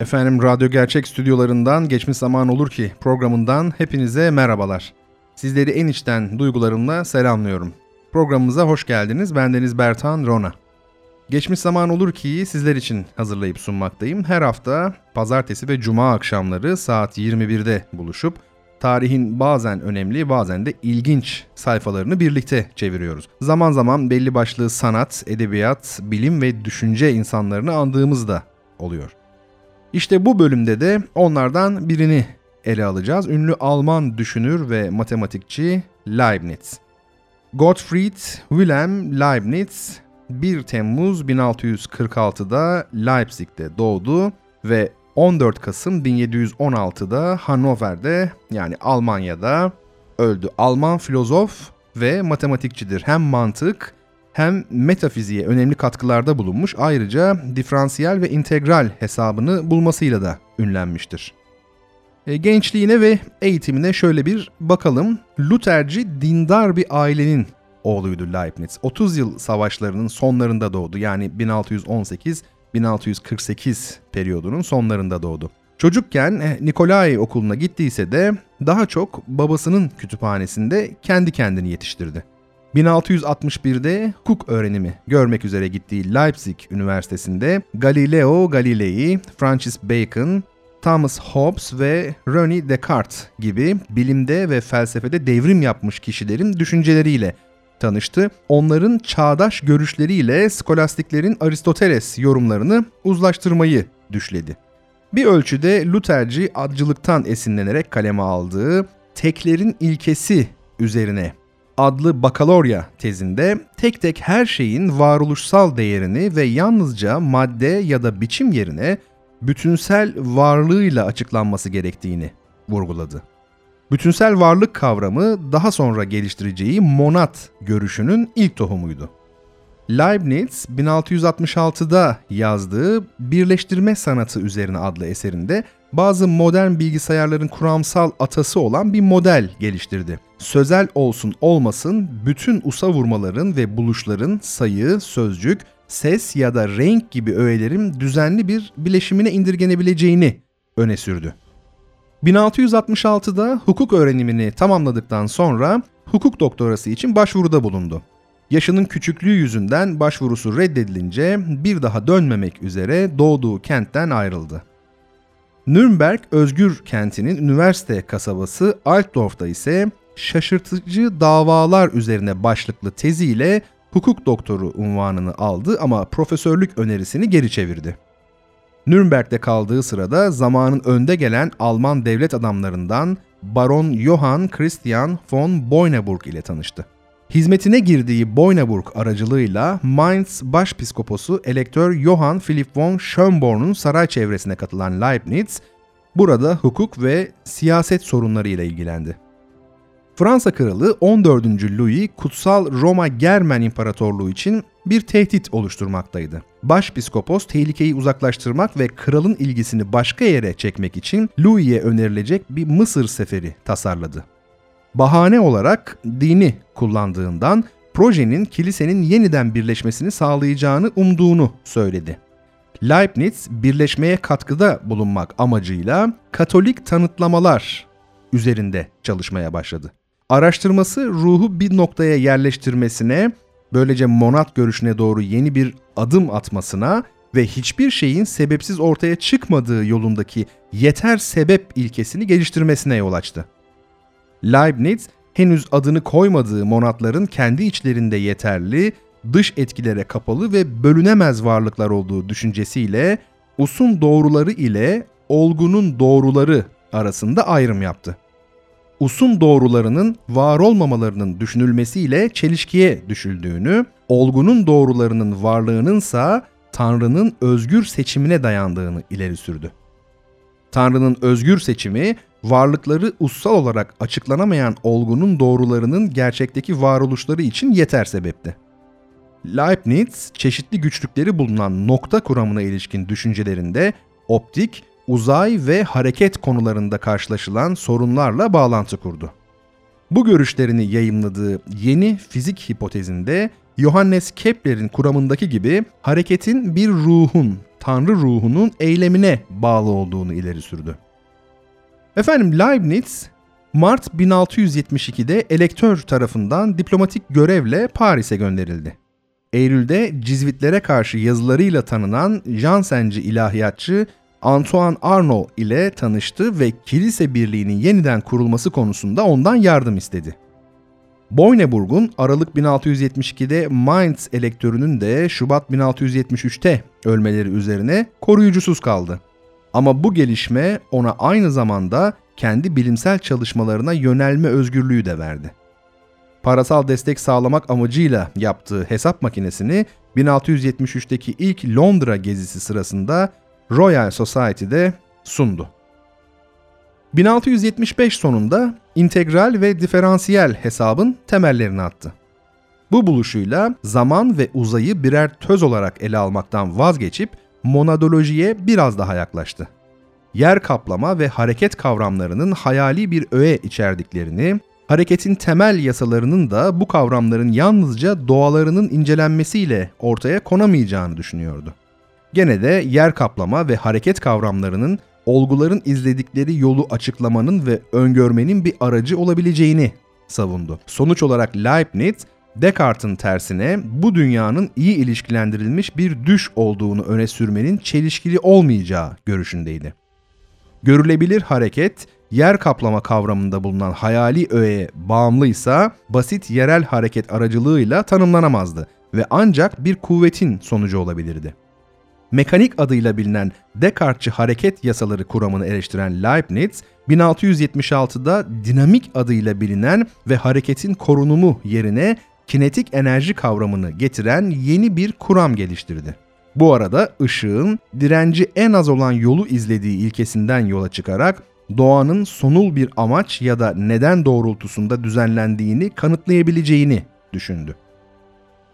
Efendim Radyo Gerçek stüdyolarından Geçmiş Zaman Olur Ki programından hepinize merhabalar. Sizleri en içten duygularımla selamlıyorum. Programımıza hoş geldiniz. Bendeniz Bertan Rona. Geçmiş Zaman Olur Ki sizler için hazırlayıp sunmaktayım. Her hafta pazartesi ve cuma akşamları saat 21'de buluşup tarihin bazen önemli bazen de ilginç sayfalarını birlikte çeviriyoruz. Zaman zaman belli başlı sanat, edebiyat, bilim ve düşünce insanlarını andığımız da oluyor. İşte bu bölümde de onlardan birini ele alacağız. Ünlü Alman düşünür ve matematikçi Leibniz. Gottfried Wilhelm Leibniz 1 Temmuz 1646'da Leipzig'te doğdu ve 14 Kasım 1716'da Hannover'de yani Almanya'da öldü. Alman filozof ve matematikçidir. Hem mantık hem metafiziğe önemli katkılarda bulunmuş ayrıca diferansiyel ve integral hesabını bulmasıyla da ünlenmiştir. E, gençliğine ve eğitimine şöyle bir bakalım. Lutherci dindar bir ailenin oğluydu Leibniz. 30 yıl savaşlarının sonlarında doğdu. Yani 1618-1648 periyodunun sonlarında doğdu. Çocukken e, Nikolai okuluna gittiyse de daha çok babasının kütüphanesinde kendi kendini yetiştirdi. 1661'de hukuk öğrenimi görmek üzere gittiği Leipzig Üniversitesi'nde Galileo Galilei, Francis Bacon, Thomas Hobbes ve René Descartes gibi bilimde ve felsefede devrim yapmış kişilerin düşünceleriyle tanıştı. Onların çağdaş görüşleriyle skolastiklerin Aristoteles yorumlarını uzlaştırmayı düşledi. Bir ölçüde Lutherci adcılıktan esinlenerek kaleme aldığı Teklerin ilkesi üzerine adlı bakalorya tezinde tek tek her şeyin varoluşsal değerini ve yalnızca madde ya da biçim yerine bütünsel varlığıyla açıklanması gerektiğini vurguladı. Bütünsel varlık kavramı daha sonra geliştireceği monat görüşünün ilk tohumuydu. Leibniz 1666'da yazdığı Birleştirme Sanatı üzerine adlı eserinde bazı modern bilgisayarların kuramsal atası olan bir model geliştirdi. Sözel olsun olmasın bütün usa vurmaların ve buluşların sayı, sözcük, ses ya da renk gibi öğelerin düzenli bir bileşimine indirgenebileceğini öne sürdü. 1666'da hukuk öğrenimini tamamladıktan sonra hukuk doktorası için başvuruda bulundu. Yaşının küçüklüğü yüzünden başvurusu reddedilince bir daha dönmemek üzere doğduğu kentten ayrıldı. Nürnberg Özgür kentinin üniversite kasabası Altdorf'ta ise şaşırtıcı davalar üzerine başlıklı teziyle hukuk doktoru unvanını aldı ama profesörlük önerisini geri çevirdi. Nürnberg'de kaldığı sırada zamanın önde gelen Alman devlet adamlarından Baron Johann Christian von Boyneburg ile tanıştı. Hizmetine girdiği Boyneburg aracılığıyla Mainz Başpiskoposu Elektör Johann Philipp von Schönborn'un saray çevresine katılan Leibniz, burada hukuk ve siyaset sorunlarıyla ilgilendi. Fransa Kralı 14. Louis Kutsal Roma Germen İmparatorluğu için bir tehdit oluşturmaktaydı. Başpiskopos tehlikeyi uzaklaştırmak ve kralın ilgisini başka yere çekmek için Louis'e önerilecek bir Mısır seferi tasarladı. Bahane olarak dini kullandığından projenin kilisenin yeniden birleşmesini sağlayacağını umduğunu söyledi. Leibniz birleşmeye katkıda bulunmak amacıyla Katolik tanıtlamalar üzerinde çalışmaya başladı. Araştırması ruhu bir noktaya yerleştirmesine, böylece monat görüşüne doğru yeni bir adım atmasına ve hiçbir şeyin sebepsiz ortaya çıkmadığı yolundaki yeter sebep ilkesini geliştirmesine yol açtı. Leibniz henüz adını koymadığı monatların kendi içlerinde yeterli, dış etkilere kapalı ve bölünemez varlıklar olduğu düşüncesiyle usun doğruları ile olgunun doğruları arasında ayrım yaptı. Usun doğrularının var olmamalarının düşünülmesiyle çelişkiye düşüldüğünü, olgunun doğrularının varlığınınsa Tanrı'nın özgür seçimine dayandığını ileri sürdü. Tanrı'nın özgür seçimi, varlıkları ussal olarak açıklanamayan olgunun doğrularının gerçekteki varoluşları için yeter sebepti. Leibniz, çeşitli güçlükleri bulunan nokta kuramına ilişkin düşüncelerinde optik, uzay ve hareket konularında karşılaşılan sorunlarla bağlantı kurdu. Bu görüşlerini yayımladığı yeni fizik hipotezinde Johannes Kepler'in kuramındaki gibi hareketin bir ruhun, tanrı ruhunun eylemine bağlı olduğunu ileri sürdü. Efendim Leibniz, Mart 1672'de elektör tarafından diplomatik görevle Paris'e gönderildi. Eylül'de Cizvitlere karşı yazılarıyla tanınan Jansenci ilahiyatçı Antoine Arnaud ile tanıştı ve kilise birliğinin yeniden kurulması konusunda ondan yardım istedi. Boyneburg'un Aralık 1672'de Mainz elektörünün de Şubat 1673'te ölmeleri üzerine koruyucusuz kaldı. Ama bu gelişme ona aynı zamanda kendi bilimsel çalışmalarına yönelme özgürlüğü de verdi. Parasal destek sağlamak amacıyla yaptığı hesap makinesini 1673'teki ilk Londra gezisi sırasında Royal Society'de sundu. 1675 sonunda integral ve diferansiyel hesabın temellerini attı. Bu buluşuyla zaman ve uzayı birer töz olarak ele almaktan vazgeçip monadolojiye biraz daha yaklaştı. Yer kaplama ve hareket kavramlarının hayali bir öğe içerdiklerini, hareketin temel yasalarının da bu kavramların yalnızca doğalarının incelenmesiyle ortaya konamayacağını düşünüyordu. Gene de yer kaplama ve hareket kavramlarının olguların izledikleri yolu açıklamanın ve öngörmenin bir aracı olabileceğini savundu. Sonuç olarak Leibniz, Descartes'in tersine bu dünyanın iyi ilişkilendirilmiş bir düş olduğunu öne sürmenin çelişkili olmayacağı görüşündeydi. Görülebilir hareket, yer kaplama kavramında bulunan hayali öğeye bağımlıysa basit yerel hareket aracılığıyla tanımlanamazdı ve ancak bir kuvvetin sonucu olabilirdi. Mekanik adıyla bilinen Descartes'çı hareket yasaları kuramını eleştiren Leibniz, 1676'da dinamik adıyla bilinen ve hareketin korunumu yerine kinetik enerji kavramını getiren yeni bir kuram geliştirdi. Bu arada ışığın direnci en az olan yolu izlediği ilkesinden yola çıkarak doğanın sonul bir amaç ya da neden doğrultusunda düzenlendiğini kanıtlayabileceğini düşündü.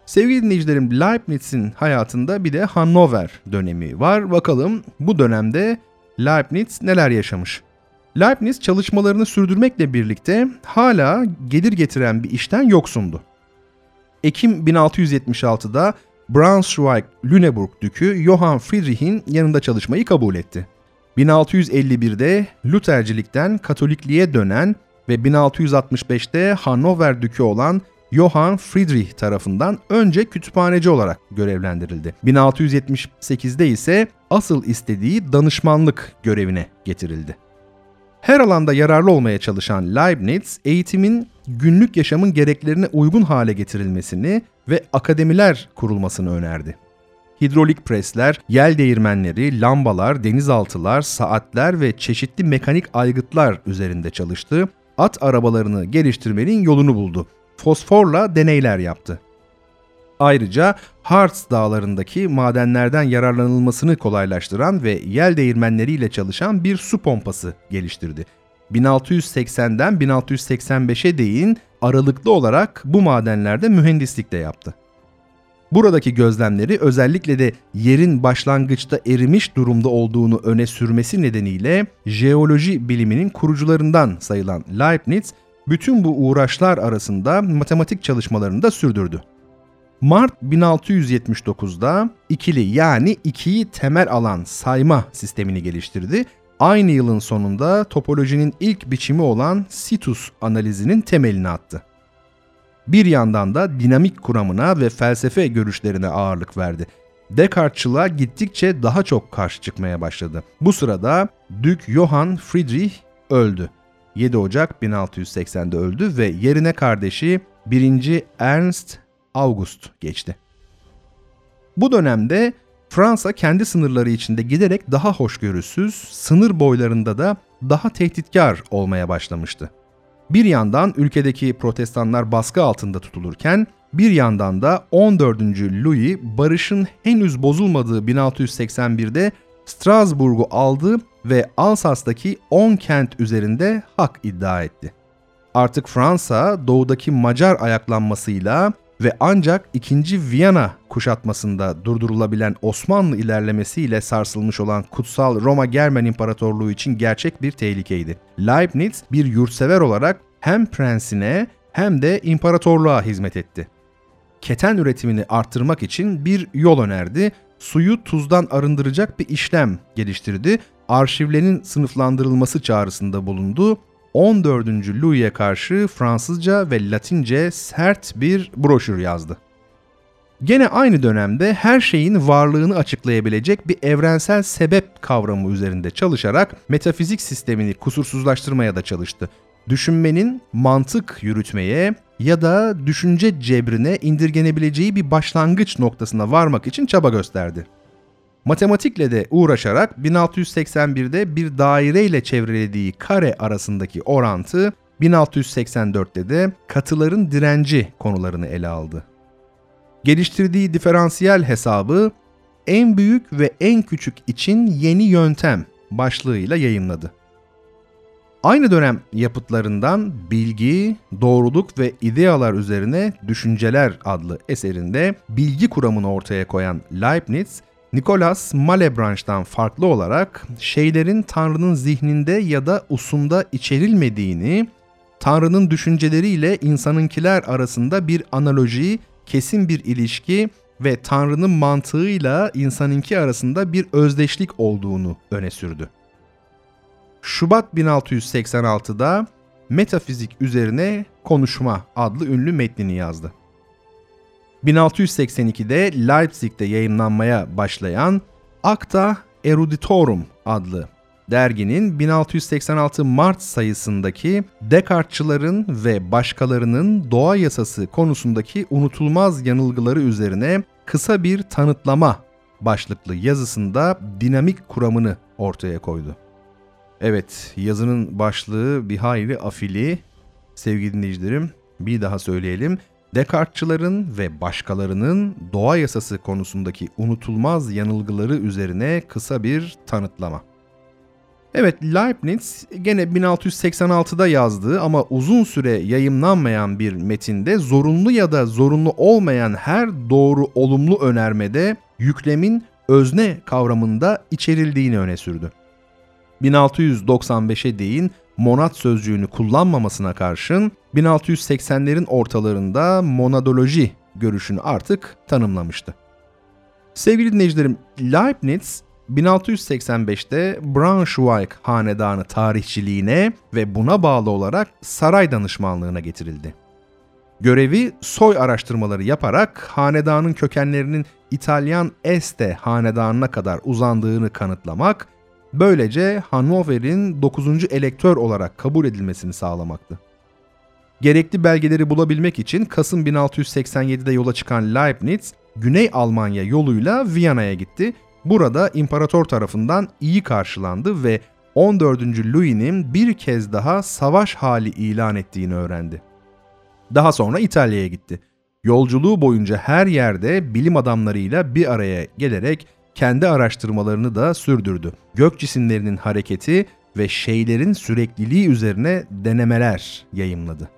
Sevgili dinleyicilerim Leibniz'in hayatında bir de Hannover dönemi var. Bakalım bu dönemde Leibniz neler yaşamış? Leibniz çalışmalarını sürdürmekle birlikte hala gelir getiren bir işten yoksundu. Ekim 1676'da Braunschweig-Lüneburg dükü Johann Friedrich'in yanında çalışmayı kabul etti. 1651'de Luthercilikten Katolikliğe dönen ve 1665'te Hannover dükü olan Johann Friedrich tarafından önce kütüphaneci olarak görevlendirildi. 1678'de ise asıl istediği danışmanlık görevine getirildi. Her alanda yararlı olmaya çalışan Leibniz, eğitimin günlük yaşamın gereklerine uygun hale getirilmesini ve akademiler kurulmasını önerdi. Hidrolik presler, yel değirmenleri, lambalar, denizaltılar, saatler ve çeşitli mekanik aygıtlar üzerinde çalıştı. At arabalarını geliştirmenin yolunu buldu fosforla deneyler yaptı. Ayrıca Harz dağlarındaki madenlerden yararlanılmasını kolaylaştıran ve yel değirmenleriyle çalışan bir su pompası geliştirdi. 1680'den 1685'e değin aralıklı olarak bu madenlerde mühendislik de yaptı. Buradaki gözlemleri özellikle de yerin başlangıçta erimiş durumda olduğunu öne sürmesi nedeniyle jeoloji biliminin kurucularından sayılan Leibniz bütün bu uğraşlar arasında matematik çalışmalarını da sürdürdü. Mart 1679'da ikili yani ikiyi temel alan sayma sistemini geliştirdi. Aynı yılın sonunda topolojinin ilk biçimi olan situs analizinin temelini attı. Bir yandan da dinamik kuramına ve felsefe görüşlerine ağırlık verdi. Descartes'çılığa gittikçe daha çok karşı çıkmaya başladı. Bu sırada Dük Johann Friedrich öldü. 7 Ocak 1680'de öldü ve yerine kardeşi 1. Ernst August geçti. Bu dönemde Fransa kendi sınırları içinde giderek daha hoşgörüsüz, sınır boylarında da daha tehditkar olmaya başlamıştı. Bir yandan ülkedeki protestanlar baskı altında tutulurken bir yandan da 14. Louis barışın henüz bozulmadığı 1681'de Strasbourg'u aldı ve Alsas'taki 10 kent üzerinde hak iddia etti. Artık Fransa doğudaki Macar ayaklanmasıyla ve ancak 2. Viyana kuşatmasında durdurulabilen Osmanlı ilerlemesiyle sarsılmış olan Kutsal Roma Germen İmparatorluğu için gerçek bir tehlikeydi. Leibniz bir yurtsever olarak hem prensine hem de imparatorluğa hizmet etti. Keten üretimini arttırmak için bir yol önerdi. Suyu tuzdan arındıracak bir işlem geliştirdi. Arşivlerin sınıflandırılması çağrısında bulundu 14. Louis'e karşı Fransızca ve Latince sert bir broşür yazdı. Gene aynı dönemde her şeyin varlığını açıklayabilecek bir evrensel sebep kavramı üzerinde çalışarak metafizik sistemini kusursuzlaştırmaya da çalıştı. Düşünmenin mantık yürütmeye ya da düşünce cebrine indirgenebileceği bir başlangıç noktasına varmak için çaba gösterdi. Matematikle de uğraşarak 1681'de bir daireyle çevrelediği kare arasındaki orantı 1684'te de katıların direnci konularını ele aldı. Geliştirdiği diferansiyel hesabı en büyük ve en küçük için yeni yöntem başlığıyla yayınladı. Aynı dönem yapıtlarından Bilgi, Doğruluk ve İdealar üzerine Düşünceler adlı eserinde bilgi kuramını ortaya koyan Leibniz, Nicholas Malebranche'dan farklı olarak şeylerin Tanrı'nın zihninde ya da usunda içerilmediğini, Tanrı'nın düşünceleriyle insanınkiler arasında bir analoji, kesin bir ilişki ve Tanrı'nın mantığıyla insanınki arasında bir özdeşlik olduğunu öne sürdü. Şubat 1686'da Metafizik üzerine konuşma adlı ünlü metnini yazdı. 1682'de Leipzig'te yayınlanmaya başlayan Acta Eruditorum adlı derginin 1686 Mart sayısındaki Descartes'çıların ve başkalarının doğa yasası konusundaki unutulmaz yanılgıları üzerine kısa bir tanıtlama başlıklı yazısında dinamik kuramını ortaya koydu. Evet, yazının başlığı bir hayli afili. Sevgili dinleyicilerim, bir daha söyleyelim. Descartes'çıların ve başkalarının doğa yasası konusundaki unutulmaz yanılgıları üzerine kısa bir tanıtlama. Evet, Leibniz gene 1686'da yazdığı ama uzun süre yayımlanmayan bir metinde zorunlu ya da zorunlu olmayan her doğru olumlu önermede yüklemin özne kavramında içerildiğini öne sürdü. 1695'e değin monad sözcüğünü kullanmamasına karşın 1680'lerin ortalarında monadoloji görüşünü artık tanımlamıştı. Sevgili dinleyicilerim, Leibniz 1685'te Braunschweig hanedanı tarihçiliğine ve buna bağlı olarak saray danışmanlığına getirildi. Görevi soy araştırmaları yaparak hanedanın kökenlerinin İtalyan Este hanedanına kadar uzandığını kanıtlamak Böylece Hannover'in 9. elektör olarak kabul edilmesini sağlamaktı. Gerekli belgeleri bulabilmek için Kasım 1687'de yola çıkan Leibniz, Güney Almanya yoluyla Viyana'ya gitti. Burada imparator tarafından iyi karşılandı ve 14. Louis'nin bir kez daha savaş hali ilan ettiğini öğrendi. Daha sonra İtalya'ya gitti. Yolculuğu boyunca her yerde bilim adamlarıyla bir araya gelerek kendi araştırmalarını da sürdürdü. Gök cisimlerinin hareketi ve şeylerin sürekliliği üzerine denemeler yayımladı.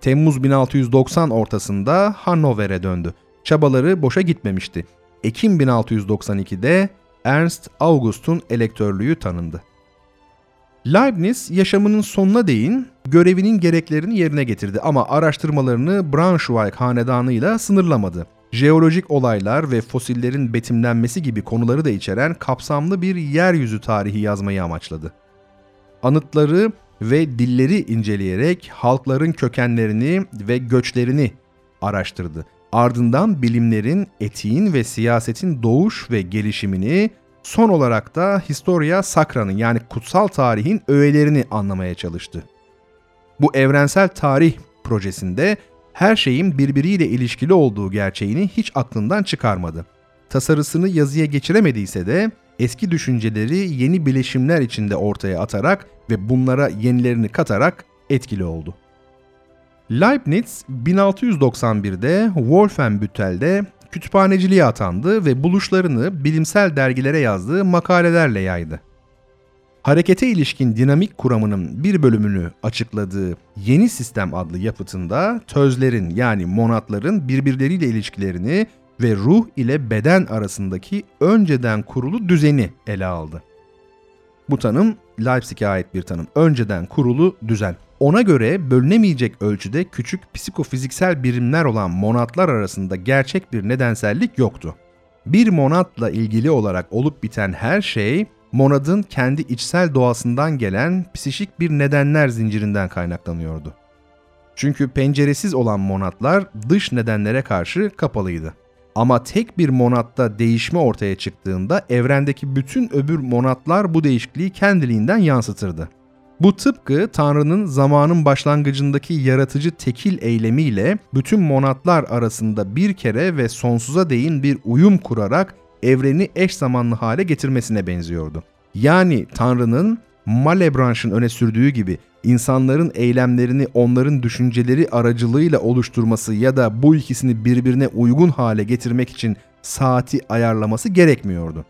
Temmuz 1690 ortasında Hannover'e döndü. Çabaları boşa gitmemişti. Ekim 1692'de Ernst August'un elektörlüğü tanındı. Leibniz yaşamının sonuna değin görevinin gereklerini yerine getirdi ama araştırmalarını Braunschweig hanedanıyla sınırlamadı jeolojik olaylar ve fosillerin betimlenmesi gibi konuları da içeren kapsamlı bir yeryüzü tarihi yazmayı amaçladı. Anıtları ve dilleri inceleyerek halkların kökenlerini ve göçlerini araştırdı. Ardından bilimlerin, etiğin ve siyasetin doğuş ve gelişimini, son olarak da Historia Sacra'nın yani kutsal tarihin öğelerini anlamaya çalıştı. Bu evrensel tarih projesinde her şeyin birbiriyle ilişkili olduğu gerçeğini hiç aklından çıkarmadı. Tasarısını yazıya geçiremediyse de eski düşünceleri yeni bileşimler içinde ortaya atarak ve bunlara yenilerini katarak etkili oldu. Leibniz 1691'de Wolfenbüttel'de kütüphaneciliğe atandı ve buluşlarını bilimsel dergilere yazdığı makalelerle yaydı. Harekete ilişkin dinamik kuramının bir bölümünü açıkladığı Yeni Sistem adlı yapıtında tözlerin yani monatların birbirleriyle ilişkilerini ve ruh ile beden arasındaki önceden kurulu düzeni ele aldı. Bu tanım Leipzig'e ait bir tanım. Önceden kurulu düzen. Ona göre bölünemeyecek ölçüde küçük psikofiziksel birimler olan monatlar arasında gerçek bir nedensellik yoktu. Bir monatla ilgili olarak olup biten her şey monadın kendi içsel doğasından gelen psişik bir nedenler zincirinden kaynaklanıyordu. Çünkü penceresiz olan monatlar dış nedenlere karşı kapalıydı. Ama tek bir monatta değişme ortaya çıktığında evrendeki bütün öbür monatlar bu değişikliği kendiliğinden yansıtırdı. Bu tıpkı Tanrı'nın zamanın başlangıcındaki yaratıcı tekil eylemiyle bütün monatlar arasında bir kere ve sonsuza değin bir uyum kurarak evreni eş zamanlı hale getirmesine benziyordu. Yani Tanrı'nın Malebranche'ın öne sürdüğü gibi insanların eylemlerini onların düşünceleri aracılığıyla oluşturması ya da bu ikisini birbirine uygun hale getirmek için saati ayarlaması gerekmiyordu.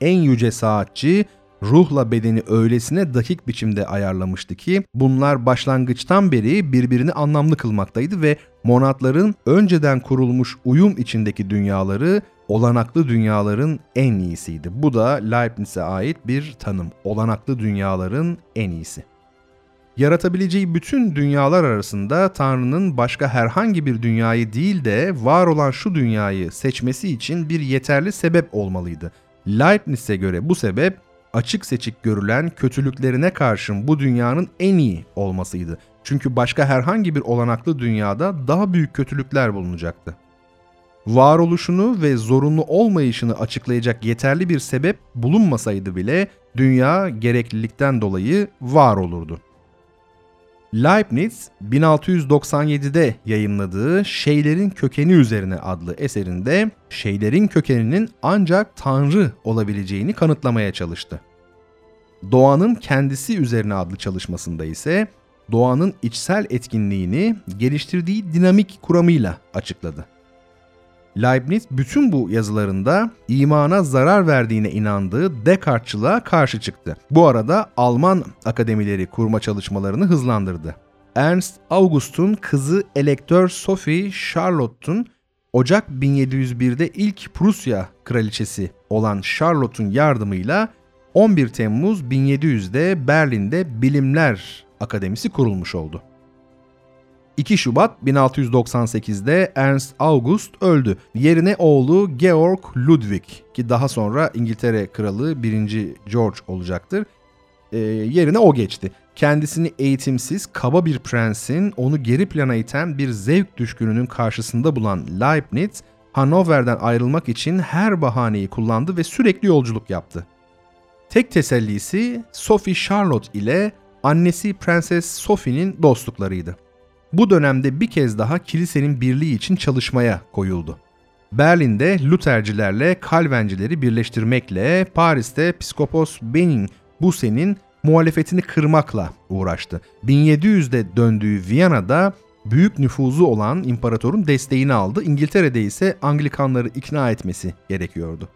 En yüce saatçi ruhla bedeni öylesine dakik biçimde ayarlamıştı ki bunlar başlangıçtan beri birbirini anlamlı kılmaktaydı ve monatların önceden kurulmuş uyum içindeki dünyaları olanaklı dünyaların en iyisiydi. Bu da Leibniz'e ait bir tanım. Olanaklı dünyaların en iyisi. Yaratabileceği bütün dünyalar arasında Tanrı'nın başka herhangi bir dünyayı değil de var olan şu dünyayı seçmesi için bir yeterli sebep olmalıydı. Leibniz'e göre bu sebep açık seçik görülen kötülüklerine karşın bu dünyanın en iyi olmasıydı. Çünkü başka herhangi bir olanaklı dünyada daha büyük kötülükler bulunacaktı. Varoluşunu ve zorunlu olmayışını açıklayacak yeterli bir sebep bulunmasaydı bile dünya gereklilikten dolayı var olurdu. Leibniz 1697'de yayınladığı Şeylerin Kökeni Üzerine adlı eserinde şeylerin kökeninin ancak Tanrı olabileceğini kanıtlamaya çalıştı. Doğanın Kendisi Üzerine adlı çalışmasında ise doğanın içsel etkinliğini geliştirdiği dinamik kuramıyla açıkladı. Leibniz bütün bu yazılarında imana zarar verdiğine inandığı Descartes'çılığa karşı çıktı. Bu arada Alman akademileri kurma çalışmalarını hızlandırdı. Ernst August'un kızı elektör Sophie Charlotte'un Ocak 1701'de ilk Prusya kraliçesi olan Charlotte'un yardımıyla 11 Temmuz 1700'de Berlin'de Bilimler Akademisi kurulmuş oldu. 2 Şubat 1698'de Ernst August öldü. Yerine oğlu Georg Ludwig ki daha sonra İngiltere Kralı 1. George olacaktır. E, yerine o geçti. Kendisini eğitimsiz, kaba bir prensin onu geri plana iten bir zevk düşkününün karşısında bulan Leibniz, Hanover'den ayrılmak için her bahaneyi kullandı ve sürekli yolculuk yaptı. Tek tesellisi Sophie Charlotte ile annesi Prenses Sophie'nin dostluklarıydı bu dönemde bir kez daha kilisenin birliği için çalışmaya koyuldu. Berlin'de Luthercilerle Kalvencileri birleştirmekle Paris'te Piskopos Benin Buse'nin muhalefetini kırmakla uğraştı. 1700'de döndüğü Viyana'da büyük nüfuzu olan imparatorun desteğini aldı. İngiltere'de ise Anglikanları ikna etmesi gerekiyordu.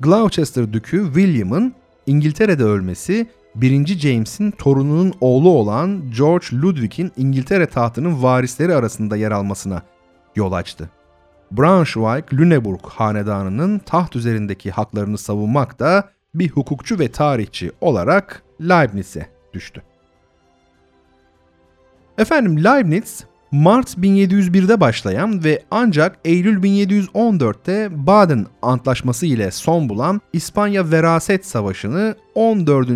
Gloucester Dükü William'ın İngiltere'de ölmesi 1. James'in torununun oğlu olan George Ludwig'in İngiltere tahtının varisleri arasında yer almasına yol açtı. Braunschweig-Lüneburg hanedanının taht üzerindeki haklarını savunmak da bir hukukçu ve tarihçi olarak Leibniz'e düştü. Efendim Leibniz Mart 1701'de başlayan ve ancak Eylül 1714'te Baden Antlaşması ile son bulan İspanya Veraset Savaşı'nı 14.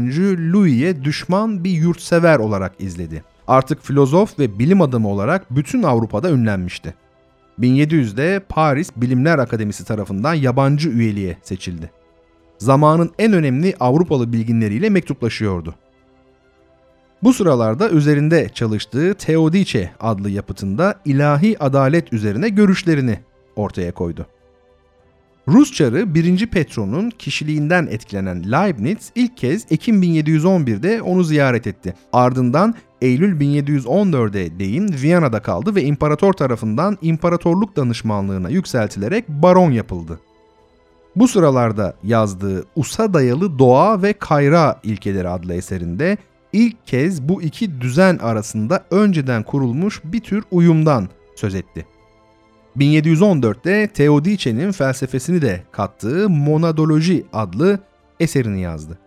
Louis'e düşman bir yurtsever olarak izledi. Artık filozof ve bilim adamı olarak bütün Avrupa'da ünlenmişti. 1700'de Paris Bilimler Akademisi tarafından yabancı üyeliğe seçildi. Zamanın en önemli Avrupalı bilginleriyle mektuplaşıyordu. Bu sıralarda üzerinde çalıştığı Teodice adlı yapıtında ilahi adalet üzerine görüşlerini ortaya koydu. Rus çarı 1. Petron'un kişiliğinden etkilenen Leibniz ilk kez Ekim 1711'de onu ziyaret etti. Ardından Eylül 1714'e değin Viyana'da kaldı ve imparator tarafından imparatorluk danışmanlığına yükseltilerek baron yapıldı. Bu sıralarda yazdığı Usa dayalı doğa ve kayra ilkeleri adlı eserinde ilk kez bu iki düzen arasında önceden kurulmuş bir tür uyumdan söz etti. 1714'te Teodice'nin felsefesini de kattığı Monadoloji adlı eserini yazdı.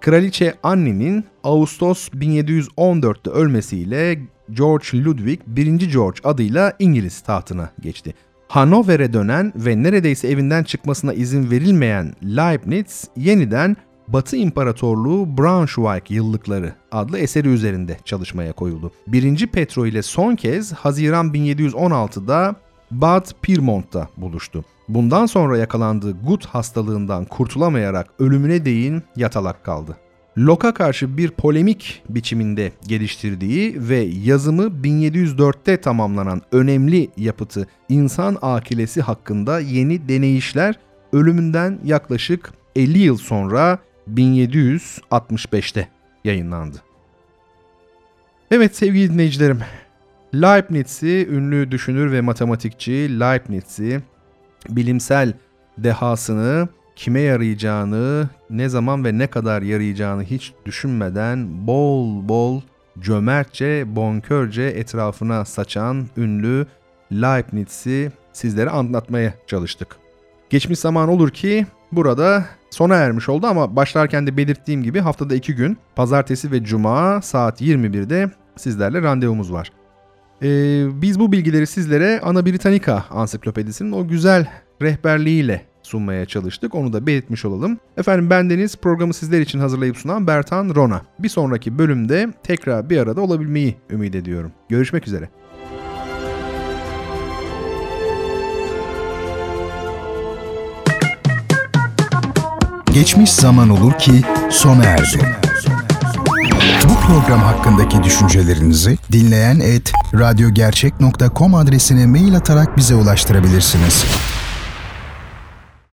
Kraliçe Anne'nin Ağustos 1714'te ölmesiyle George Ludwig 1. George adıyla İngiliz tahtına geçti. Hanover'e dönen ve neredeyse evinden çıkmasına izin verilmeyen Leibniz yeniden Batı İmparatorluğu Braunschweig Yıllıkları adlı eseri üzerinde çalışmaya koyuldu. 1. Petro ile son kez Haziran 1716'da Bad Pyrmont'ta buluştu. Bundan sonra yakalandığı gut hastalığından kurtulamayarak ölümüne değin yatalak kaldı. Locke'a karşı bir polemik biçiminde geliştirdiği ve yazımı 1704'te tamamlanan önemli yapıtı İnsan Akilesi hakkında yeni deneyişler ölümünden yaklaşık 50 yıl sonra 1765'te yayınlandı. Evet sevgili dinleyicilerim, Leibniz'i ünlü düşünür ve matematikçi Leibniz'i bilimsel dehasını kime yarayacağını, ne zaman ve ne kadar yarayacağını hiç düşünmeden bol bol cömertçe, bonkörce etrafına saçan ünlü Leibniz'i sizlere anlatmaya çalıştık. Geçmiş zaman olur ki burada sona ermiş oldu ama başlarken de belirttiğim gibi haftada iki gün pazartesi ve cuma saat 21'de sizlerle randevumuz var. Ee, biz bu bilgileri sizlere Ana Britannica ansiklopedisinin o güzel rehberliğiyle sunmaya çalıştık. Onu da belirtmiş olalım. Efendim bendeniz programı sizler için hazırlayıp sunan Bertan Rona. Bir sonraki bölümde tekrar bir arada olabilmeyi ümit ediyorum. Görüşmek üzere. Geçmiş zaman olur ki sona erdi. Bu program hakkındaki düşüncelerinizi dinleyen et radyogercek.com adresine mail atarak bize ulaştırabilirsiniz.